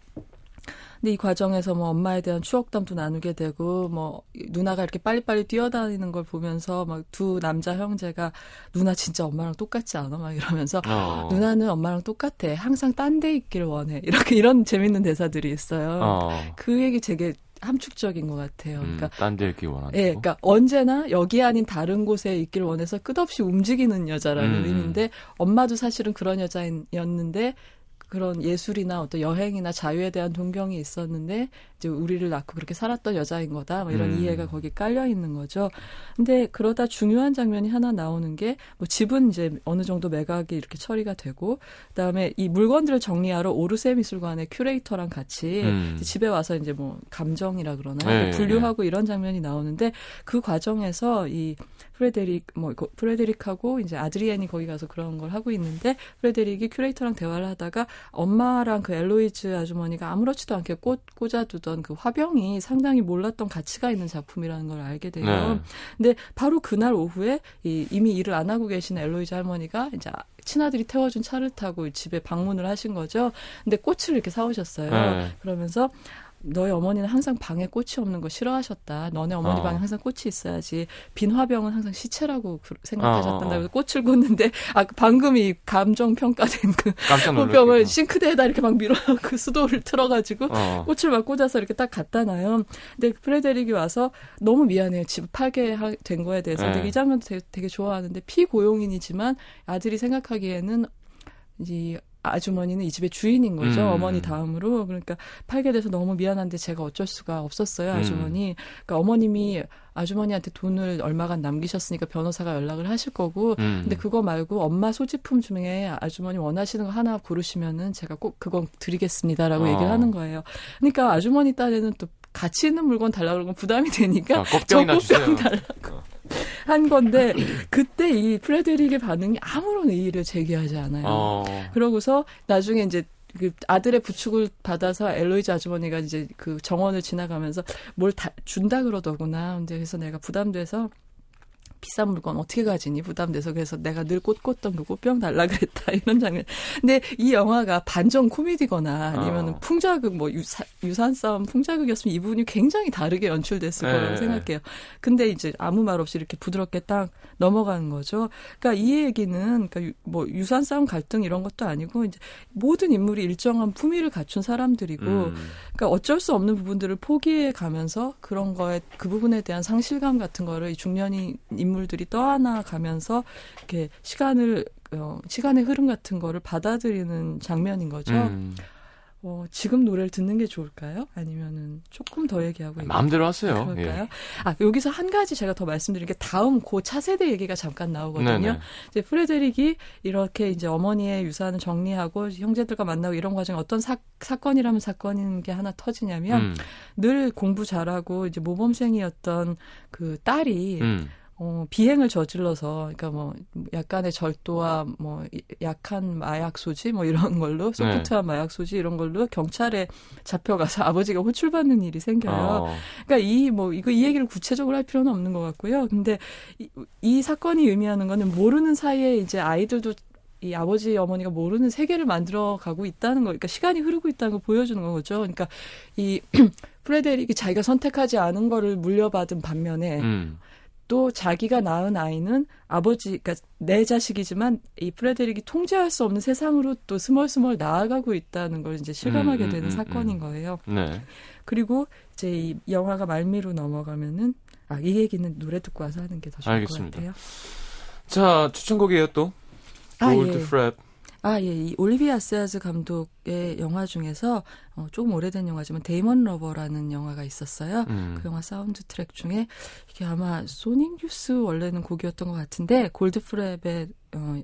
근데 이 과정에서 뭐 엄마에 대한 추억담도 나누게 되고 뭐 누나가 이렇게 빨리빨리 뛰어다니는 걸 보면서 막 두 남자 형제가 누나 진짜 엄마랑 똑같지 않아? 막 이러면서 어. 누나는 엄마랑 똑같아. 항상 딴 데 있기를 원해. 이렇게 이런 재밌는 대사들이 있어요. 어. 그 얘기 되게 함축적인 것 같아요. 음, 그러니까 딴데 있기 원한다. 예, 그러니까 언제나 여기 아닌 다른 곳에 있기를 원해서 끝없이 움직이는 여자라는 음. 의미인데 엄마도 사실은 그런 여자였는데 그런 예술이나 어떤 여행이나 자유에 대한 동경이 있었는데 이제 우리를 낳고 그렇게 살았던 여자인 거다. 뭐 이런 음. 이해가 거기 깔려 있는 거죠. 근데 그러다 중요한 장면이 하나 나오는 게 뭐 집은 이제 어느 정도 매각이 이렇게 처리가 되고 그다음에 이 물건들을 정리하러 오르세 미술관의 큐레이터랑 같이 음. 집에 와서 이제 뭐 감정이라 그러나요? 네, 분류하고 이런 장면이 나오는데 그 과정에서 이 프레데릭 뭐 프레데릭하고 이제 아드리안이 거기 가서 그런 걸 하고 있는데 프레데릭이 큐레이터랑 대화를 하다가 엄마랑 그 엘로이즈 아주머니가 아무렇지도 않게 꽂, 꽂아두던 그 화병이 상당히 몰랐던 가치가 있는 작품이라는 걸 알게 돼요. 네. 근데 바로 그날 오후에 이, 이미 일을 안 하고 계신 엘로이즈 할머니가 이제 친아들이 태워준 차를 타고 집에 방문을 하신 거죠. 근데 꽃을 이렇게 사오셨어요. 네. 그러면서 너희 어머니는 항상 방에 꽃이 없는 거 싫어하셨다. 너네 어머니 어. 방에 항상 꽃이 있어야지. 빈 화병은 항상 시체라고 그- 어, 생각하셨단다. 어, 어. 그래서 꽃을 꽂는데 아 방금 이 감정 평가된 그 꽃병을 싱크대에다 이렇게 막 밀어 그 수도를 틀어가지고 어. 꽃을 막 꽂아서 이렇게 딱 갖다 놔요. 근데 프레데릭이 와서 너무 미안해요. 집 팔게 하- 된 거에 대해서. 네. 근데 이 장면도 되게, 되게 좋아하는데 피고용인이지만 아들이 생각하기에는 이 아주머니는 이 집의 주인인 거죠. 음. 어머니 다음으로. 그러니까 팔게 돼서 너무 미안한데 제가 어쩔 수가 없었어요. 음. 아주머니. 그러니까 어머님이 아주머니한테 돈을 얼마간 남기셨으니까 변호사가 연락을 하실 거고 음. 근데 그거 말고 엄마 소지품 중에 아주머니 원하시는 거 하나 고르시면은 제가 꼭 그건 드리겠습니다라고 어. 얘기를 하는 거예요. 그러니까 아주머니 딴에는 또 가치 있는 물건 달라고 그러면 부담이 되니까 아, 저 꽃병. 달라고 어. <laughs> 한 건데 그때 이 프레데릭의 반응이 아무런 의의를 제기하지 않아요. 어. 그러고서 나중에 이제 그 아들의 부축을 받아서 엘로이즈 아주머니가 이제 그 정원을 지나가면서 뭘 다 준다 그러더구나. 근데 그래서 내가 부담돼서 비싼 물건 어떻게 가지니 부담돼서 그래서 내가 늘꽃 꽂던 그 꽃병 달라 그랬다 <laughs> 이런 장면. 근데 이 영화가 반전 코미디거나 아니면 어. 은 풍자극 뭐 유사, 유산 싸움 풍자극이었으면 이 부분이 굉장히 다르게 연출됐을 네. 거라고 생각해요. 근데 이제 아무 말 없이 이렇게 부드럽게 딱 넘어가는 거죠. 그러니까 이 얘기는 그러니까 유- 뭐 유산 싸움 갈등 이런 것도 아니고 이제 모든 인물이 일정한 품위를 갖춘 사람들이고 음. 그러니까 어쩔 수 없는 부분들을 포기해 가면서 그런 거에 그 부분에 대한 상실감 같은 거를 이 중년인 인물 들이 떠안아 가면서 이렇게 시간을 어, 시간의 흐름 같은 거를 받아들이는 장면인 거죠. 음. 어, 지금 노래를 듣는 게 좋을까요? 아니면은 조금 더 얘기하고 얘기- 마음대로 하세요. 그럴까요? 예. 아 여기서 한 가지 제가 더 말씀드린 게 다음 고 차세대 얘기가 잠깐 나오거든요. 네네. 이제 프레데릭이 이렇게 이제 어머니의 유산을 정리하고 형제들과 만나고 이런 과정에 어떤 사, 사건이라면 사건인 게 하나 터지냐면 음. 늘 공부 잘하고 이제 모범생이었던 그 딸이 음. 어, 비행을 저질러서 그러니까 뭐 약간의 절도와 뭐 약한 마약 소지 뭐 이런 <laughs> 걸로 네. 소프트한 마약 소지 이런 걸로 경찰에 잡혀가서 <laughs> 아버지가 호출받는 일이 생겨요. 어. 그러니까 이 뭐 이거 이 얘기를 구체적으로 할 필요는 없는 것 같고요. 근데 이, 이 사건이 의미하는 거는 모르는 사이에 이제 아이들도 이 아버지 어머니가 모르는 세계를 만들어 가고 있다는 거, 그러니까 시간이 흐르고 있다는 걸 보여주는 거죠. 그러니까 이 <clears throat> 프레데릭이 자기가 선택하지 않은 거를 물려받은 반면에 음. 또 자기가 낳은 아이는 아버지, 그러니까 내 자식이지만 이 프레데릭이 통제할 수 없는 세상으로 또 스멀스멀 나아가고 있다는 걸 이제 실감하게 음, 음, 되는 음, 사건인 음. 거예요. 네. 그리고 이제 이 영화가 말미로 넘어가면은 아, 이 얘기는 노래 듣고 와서 하는 게 더 좋을 알겠습니다. 것 같아요. 자, 추천곡이에요 또. 아, 골드 예. 프랩. 아, 예. 이 올리비에 아사야스 감독의 영화 중에서 어, 조금 오래된 영화지만 Demonlover라는 영화가 있었어요. 음. 그 영화 사운드 트랙 중에 이게 아마 소닉 유스 원래는 곡이었던 것 같은데 골드프랩의 어,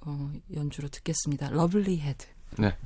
어, 연주로 듣겠습니다. Lovely Head. 네.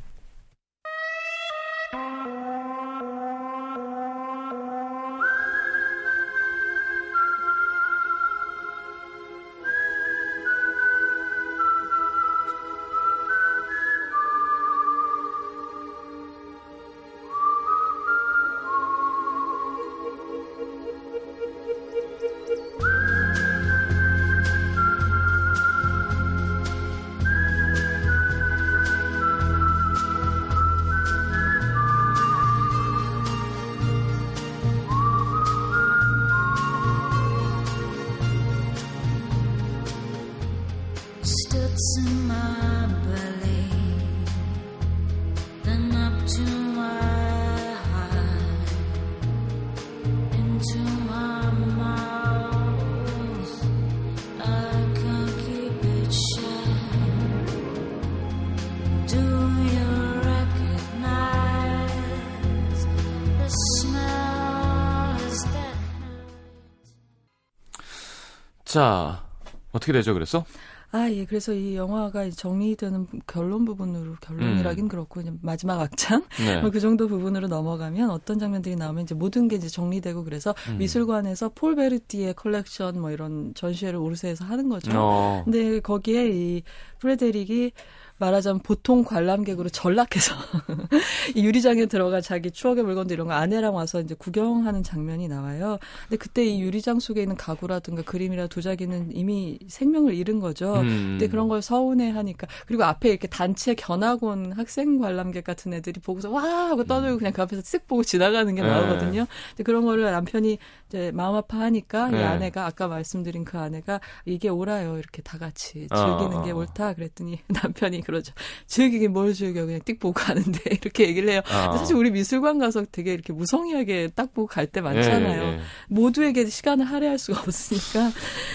어떻게 되죠, 그래서? 아, 예. 그래서 이 영화가 정리되는 결론 부분으로 결론이라긴 그렇고 이제 마지막 악장 음. 네. <laughs> 뭐 그 정도 부분으로 넘어가면 어떤 장면들이 나오면 이제 모든 게 이제 정리되고 그래서 음. 미술관에서 폴 베르티에 컬렉션 뭐 이런 전시회를 오르세에서 하는 거죠. 어. 근데 거기에 이 프레데릭이 말하자면 보통 관람객으로 전락해서 <laughs> 이 유리장에 들어가 자기 추억의 물건들 이런 거 아내랑 와서 이제 구경하는 장면이 나와요. 근데 그때 이 유리장 속에 있는 가구라든가 그림이라 도자기는 이미 생명을 잃은 거죠. 음. 근데 그런 걸 서운해 하니까 그리고 앞에 이렇게 단체 견학 온 학생 관람객 같은 애들이 보고서 와 하고 떠들고 그냥 그 앞에서 쓱 보고 지나가는 게 네. 나오거든요. 근데 그런 거를 남편이 이제 마음 아파하니까 이 네. 아내가 아까 말씀드린 그 아내가 이게 옳아요 이렇게 다 같이 어, 즐기는 어, 게 어. 옳다 그랬더니 <laughs> 남편이 그러죠 즐기긴 뭘 즐겨 그냥 띡 보고 가는데 <laughs> 이렇게 얘기를 해요. 아. 근데 사실 우리 미술관 가서 되게 이렇게 무성의하게 딱 보고 갈 때 많잖아요. 예, 예. 모두에게 시간을 할애할 수가 <laughs> 없으니까.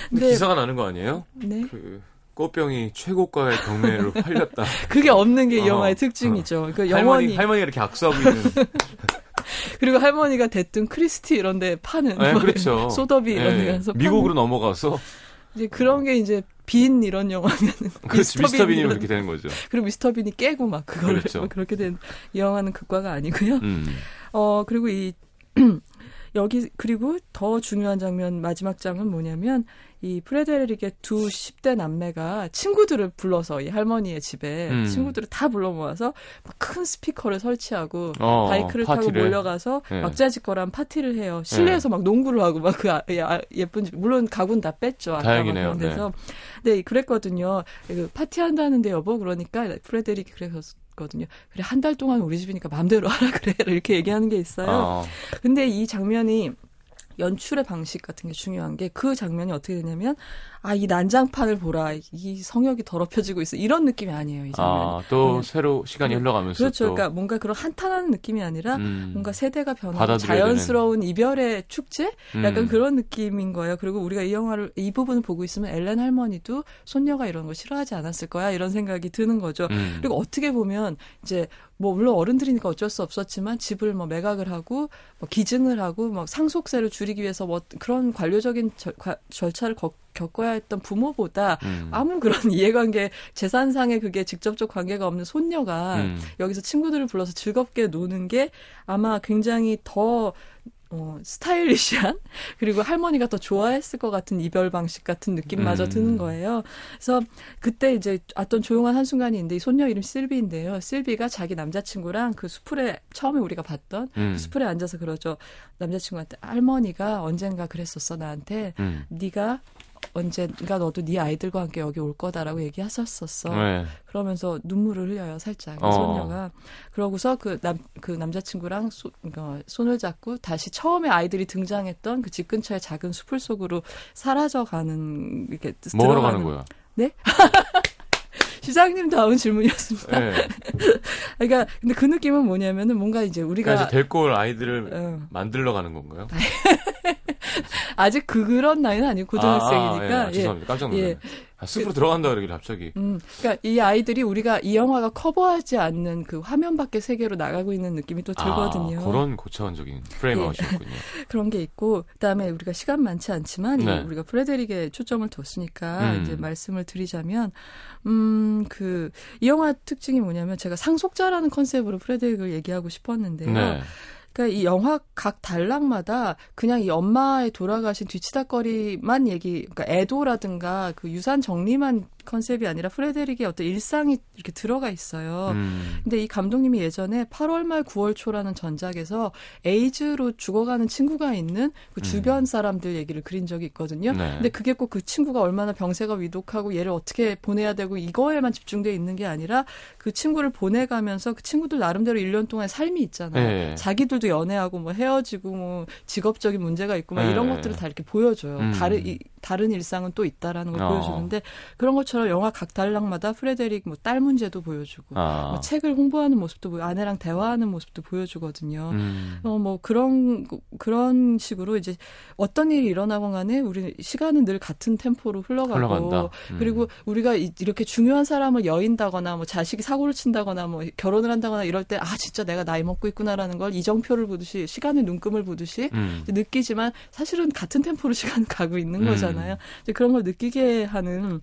근데 기사가 나는 거 아니에요? 네. 그 꽃병이 최고가의 경매로 팔렸다. 그게 없는 게이 어, 영화의 특징이죠. 그 할머니 영원히 할머니가 이렇게 악수하고 있는. <laughs> 그리고 할머니가 대뜸 크리스티 이런 데 파는 네, 뭐 그렇죠. 소더비 이런 데 예, 가서 미국으로 넘어가서 이제 그런 게 이제 빈 이런 영화면은 <laughs> 그렇지 미스터 빈이 그렇게 되는 거죠. 그리고 미스터 빈이 깨고 막 그거를 그렇죠. 뭐 <laughs> 그렇게 된 이 영화는 극과가 아니고요. 음. 어 그리고 이 <clears throat> 여기 그리고 더 중요한 장면 마지막 장은 뭐냐면 이 프레데릭의 두 10대 남매가 친구들을 불러서 이 할머니의 집에 음. 친구들을 다 불러 모아서 막큰 스피커를 설치하고 어, 바이크를 타고 파티를. 몰려가서 네. 막자지껄한 파티를 해요. 실내에서 막 농구를 하고 막그 예쁜 집 물론 가구는 다 뺐죠. 아까 그런 데서. 네, 그랬거든요. 그 파티 한다는데 여보 그러니까 프레데릭이 그 랬거든요. 그래 한 달 동안 우리 집이니까 마음대로 하라 <laughs> 그래 이렇게 얘기하는 게 있어요. 어. 근데 이 장면이 연출의 방식 같은 게 중요한 게 그 장면이 어떻게 되냐면 아 이 난장판을 보라 이 성역이 더럽혀지고 있어 이런 느낌이 아니에요 이 장면이. 아, 또 그냥- 새로 시간이 흘러가면서 그렇죠. 또 그러니까 뭔가 그런 한탄하는 느낌이 아니라 음, 뭔가 세대가 변하고 자연스러운 이별의 축제? 약간 음. 그런 느낌인 거예요. 그리고 우리가 이 영화를 이 부분을 보고 있으면 엘렌 할머니도 손녀가 이런 거 싫어하지 않았을 거야 이런 생각이 드는 거죠. 음. 그리고 어떻게 보면 이제 뭐 물론 어른들이니까 어쩔 수 없었지만 집을 뭐 매각을 하고 뭐 기증을 하고 막 상속세를 줄이기 위해서 뭐 그런 관료적인 절, 과- 절차를 겪- 겪어야 했던 부모보다 음. 아무 그런 <laughs> 이해관계 재산상의 그게 직접적 관계가 없는 손녀가 음. 여기서 친구들을 불러서 즐겁게 노는 게 아마 굉장히 더 어, 스타일리시한 <laughs> 그리고 할머니가 더 좋아했을 것 같은 이별 방식 같은 느낌마저 음. 드는 거예요. 그래서 그때 이제 어떤 조용한 한 순간이 있는데 이 손녀 이름 실비인데요. 실비가 자기 남자친구랑 그 수풀에 처음에 우리가 봤던 음. 그 수풀에 앉아서 그러죠. 남자친구한테 할머니가 언젠가 그랬었어 나한테 음. 네가 언젠가 너도 네 아이들과 함께 여기 올 거다라고 얘기하셨었어. 네. 그러면서 눈물을 흘려요, 살짝. 그 어. 손녀가. 그러고서 그 남, 그 남자친구랑 소, 어, 손을 잡고 다시 처음에 아이들이 등장했던 그 집 근처의 작은 숲을 속으로 사라져 가는, 이렇게 뭐하러 가는 거야? 시장님 다음 질문이었습니다. 네. <laughs> 그러니까, 근데 그 느낌은 뭐냐면은 뭔가 이제 우리가. 그러니까 이제 데리고 올 아이들을 어, 만들러 가는 건가요? <laughs> <laughs> 아직 그, 그런 나이는 아니고 고등학생이니까. 아, 아, 예. 아, 죄송합니다. 깜짝 놀랐네. 예. 아, 숲으로 들어간다 그러길래 갑자기. 음, 그러니까 이 아이들이 우리가 이 영화가 커버하지 않는 그 화면 밖의 세계로 나가고 있는 느낌이 또 들거든요. 아, 그런 고차원적인 프레임아웃이었군요. <laughs> 그런 게 있고 그다음에 우리가 시간 많지 않지만 이 네. 우리가 프레데릭에 초점을 뒀으니까 음. 이제 말씀을 드리자면 음 그 이 영화 특징이 뭐냐면 제가 상속자라는 컨셉으로 프레데릭을 얘기하고 싶었는데요. 네. 그러니까 이 영화 각 단락마다 그냥 이 엄마의 돌아가신 뒤치다거리만 얘기, 그러니까 애도라든가 그 유산 정리만 컨셉이 아니라 프레데릭의 어떤 일상이 이렇게 들어가 있어요. 음. 근데 이 감독님이 예전에 8월 말 9월 초라는 전작에서 에이즈로 죽어가는 친구가 있는 그 주변 사람들 얘기를 그린 적이 있거든요. 음. 네. 근데 그게 꼭 그 친구가 얼마나 병세가 위독하고 얘를 어떻게 보내야 되고 이거에만 집중돼 있는 게 아니라 그 친구를 보내가면서 그 친구들 나름대로 1년 동안 삶이 있잖아요. 네. 자기들도 연애하고 뭐 헤어지고 뭐 직업적인 문제가 있고 막 네. 이런 것들을 다 이렇게 보여줘요. 음. 다른 이, 다른 일상은 또 있다라는 걸 어. 보여주는데 그런 것처럼 영화 각 단락마다 프레데릭 뭐 딸 문제도 보여주고 아. 뭐 책을 홍보하는 모습도 보여 아내랑 대화하는 모습도 보여주거든요. 음. 어, 뭐, 그런, 그런 식으로 이제 어떤 일이 일어나건 간에 우리 시간은 늘 같은 템포로 흘러가고. 음. 그리고 우리가 이- 이렇게 중요한 사람을 여인다거나 뭐 자식이 사고를 친다거나 뭐 결혼을 한다거나 이럴 때 아, 진짜 내가 나이 먹고 있구나라는 걸 이정표를 보듯이 시간의 눈금을 보듯이 음. 느끼지만 사실은 같은 템포로 <laughs> 시간 가고 있는 음. 거잖아요. 이제 그런 걸 느끼게 하는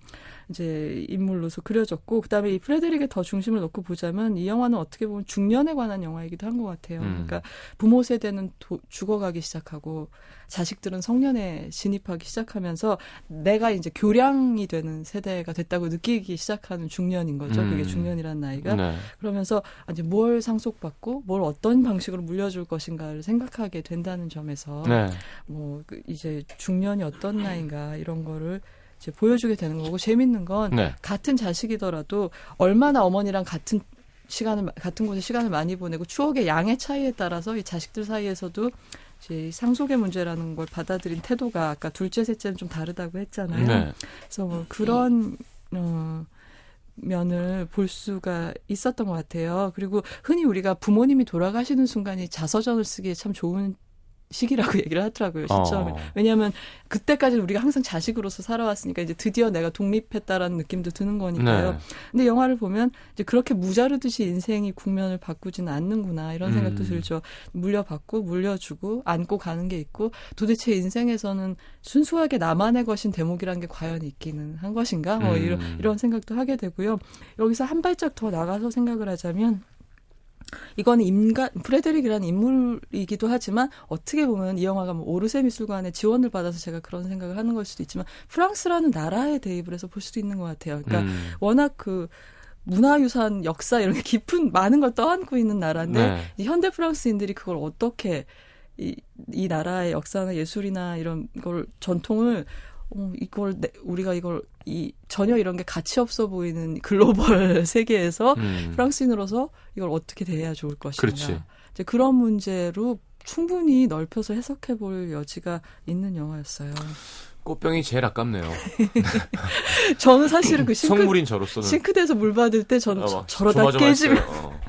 이제 인물로서 그려졌고 그다음에 이 프레데릭에 더 중심을 놓고 보자면 이 영화는 어떻게 보면 중년에 관한 영화이기도 한 것 같아요. 음. 그러니까 부모 세대는 도- 죽어가기 시작하고 자식들은 성년에 진입하기 시작하면서 내가 이제 교량이 되는 세대가 됐다고 느끼기 시작하는 중년인 거죠. 음. 그게 중년이라는 나이가. 네. 그러면서 이제 뭘 상속받고 뭘 어떤 방식으로 물려줄 것인가를 생각하게 된다는 점에서 네. 뭐그 이제 중년이 어떤 나이인가 이런 거를 이제 보여주게 되는 거고 재밌는 건 네. 같은 자식이더라도 얼마나 어머니랑 같은 시간을 같은 곳에 시간을 많이 보내고 추억의 양의 차이에 따라서 이 자식들 사이에서도 이제 상속의 문제라는 걸 받아들인 태도가 아까 둘째 셋째는 좀 다르다고 했잖아요. 네. 그래서 뭐 그런 어 면을 볼 수가 있었던 것 같아요. 그리고 흔히 우리가 부모님이 돌아가시는 순간이 자서전을 쓰기에 참 좋은 시기라고 <laughs> 얘기를 하더라고요, 시점에. 어. 왜냐하면 그때까지는 우리가 항상 자식으로서 살아왔으니까 이제 드디어 내가 독립했다라는 느낌도 드는 거니까요. 네. 근데 영화를 보면 이제 그렇게 무자르듯이 인생이 국면을 바꾸지는 않는구나 이런 생각도 음. 들죠. 물려받고 물려주고 안고 가는 게 있고 도대체 인생에서는 순수하게 나만의 것인 대목이라는 게 과연 있기는 한 것인가? 뭐 음. 이런 이런 생각도 하게 되고요. 여기서 한 발짝 더 나가서 생각을 하자면 이거는 인간 프레데릭이라는 인물이기도 하지만 어떻게 보면 이 영화가 뭐 오르세 미술관의 지원을 받아서 제가 그런 생각을 하는 걸 수도 있지만 프랑스라는 나라에 대입을 해서 볼 수도 있는 것 같아요. 그러니까 음. 워낙 그 문화유산 역사 이런 게 깊은 많은 걸 떠안고 있는 나라인데 네. 이 현대 프랑스인들이 그걸 어떻게 이, 이 나라의 역사나 예술이나 이런 걸 전통을 어, 이걸 내- 우리가 이걸 이 전혀 이런 게 가치 없어 보이는 글로벌 <laughs> 세계에서 음. 프랑스인으로서 이걸 어떻게 대해야 좋을 것인가. 그렇지. 이제 그런 문제로 충분히 넓혀서 해석해 볼 여지가 있는 영화였어요. 꽃병이 제일 아깝네요. <laughs> 저는 사실은 그 싱크, 성물인 저로서는 싱크대에서 물 받을 때 저는 아, 저- 막 저러다. 깨지면 어.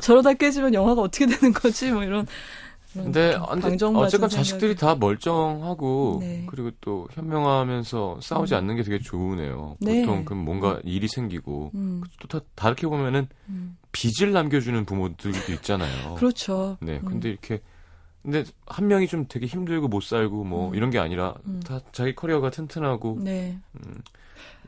저러다 깨지면 영화가 어떻게 되는 거지? 뭐 이런. 이런 근데, 어쨌건 자식들이 다 멀쩡하고 네. 그리고 또 현명하면서 싸우지 않는 게 되게 좋으네요. 네. 보통 그럼 뭔가 일이 생기고 음, 또 다, 다르게 보면은 음. 빚을 남겨주는 부모들도 있잖아요. 그렇죠. 네, 음. 근데 이렇게 근데 한 명이 좀 되게 힘들고 못 살고 뭐 음. 이런 게 아니라 음. 다 자기 커리어가 튼튼하고 네. 음,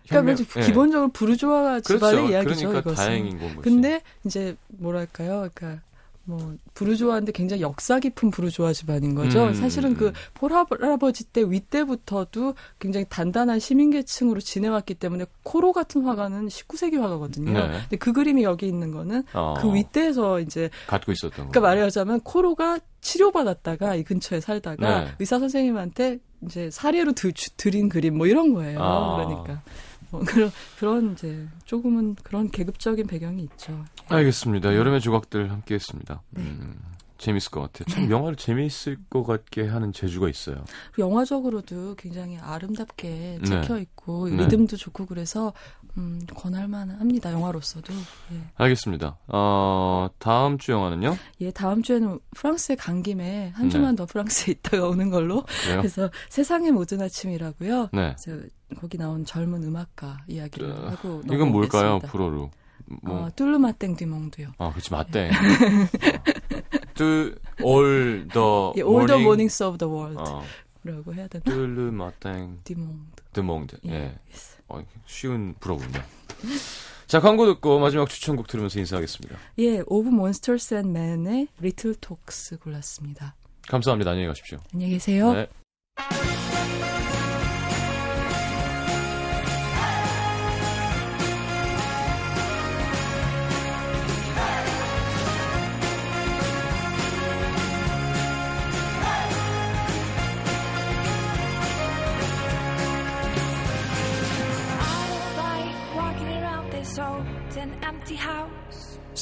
그러니까 현명- 예. 기본적으로 부르주아 집안의 그렇죠. 이야기죠. 그러니까 이것은. 다행인 건 거지. 근데 이제 뭐랄까요? 그러니까 뭐 부르주아인데 굉장히 역사 깊은 부르주아 집안인 거죠. 음, 사실은 음, 그 음. 폴할아버지 때 윗때부터도 굉장히 단단한 시민계층으로 지내왔기 때문에 코로 같은 화가는 19세기 화가거든요. 네. 근데 그 그림이 여기 있는 거는 어, 그 윗대에서 이제 갖고 있었던 거. 그러니까 말하자면 코로가 치료받았다가 이 근처에 살다가 네. 의사 선생님한테 이제 사례로 드, 주- 드린 그림 뭐 이런 거예요. 아. 그러니까 뭐 그런 그런 이제 조금은 그런 계급적인 배경이 있죠. 알겠습니다. 여름의 조각들 함께했습니다. 네. 음, 재밌을 것 같아요. 참 영화를 재미있을 것 같게 하는 재주가 있어요. 영화적으로도 굉장히 아름답게 네. 찍혀 있고 네. 리듬도 좋고 그래서 음, 권할만 합니다. 영화로서도. 예. 알겠습니다. 어, 다음 주 영화는요? 예, 다음 주에는 프랑스에 간 김에 한 주만 더 프랑스에 있다가 오는 걸로. 네. 그래요? 그래서 세상의 모든 아침이라고요. 네. 거기 나온 젊은 음악가 이야기를 어, 하고 이건 뭘까요? 불어로. 뭐, 어, 뚫루마땡 디몽드요. 아, 그치, 맞대. Tous, all the 예, All the morning. Mornings of the World. 어, 라고 해야 되나? Tous les matins du monde. du monde. 예. 예. 어, 쉬운 불어군요. 자, 광고 듣고 마지막 추천곡 들으면서 인사하겠습니다. 예, Of Monsters and Men의 Little Talks 골랐습니다. 감사합니다. 안녕히 가십시오. 안녕히 계세요. 네.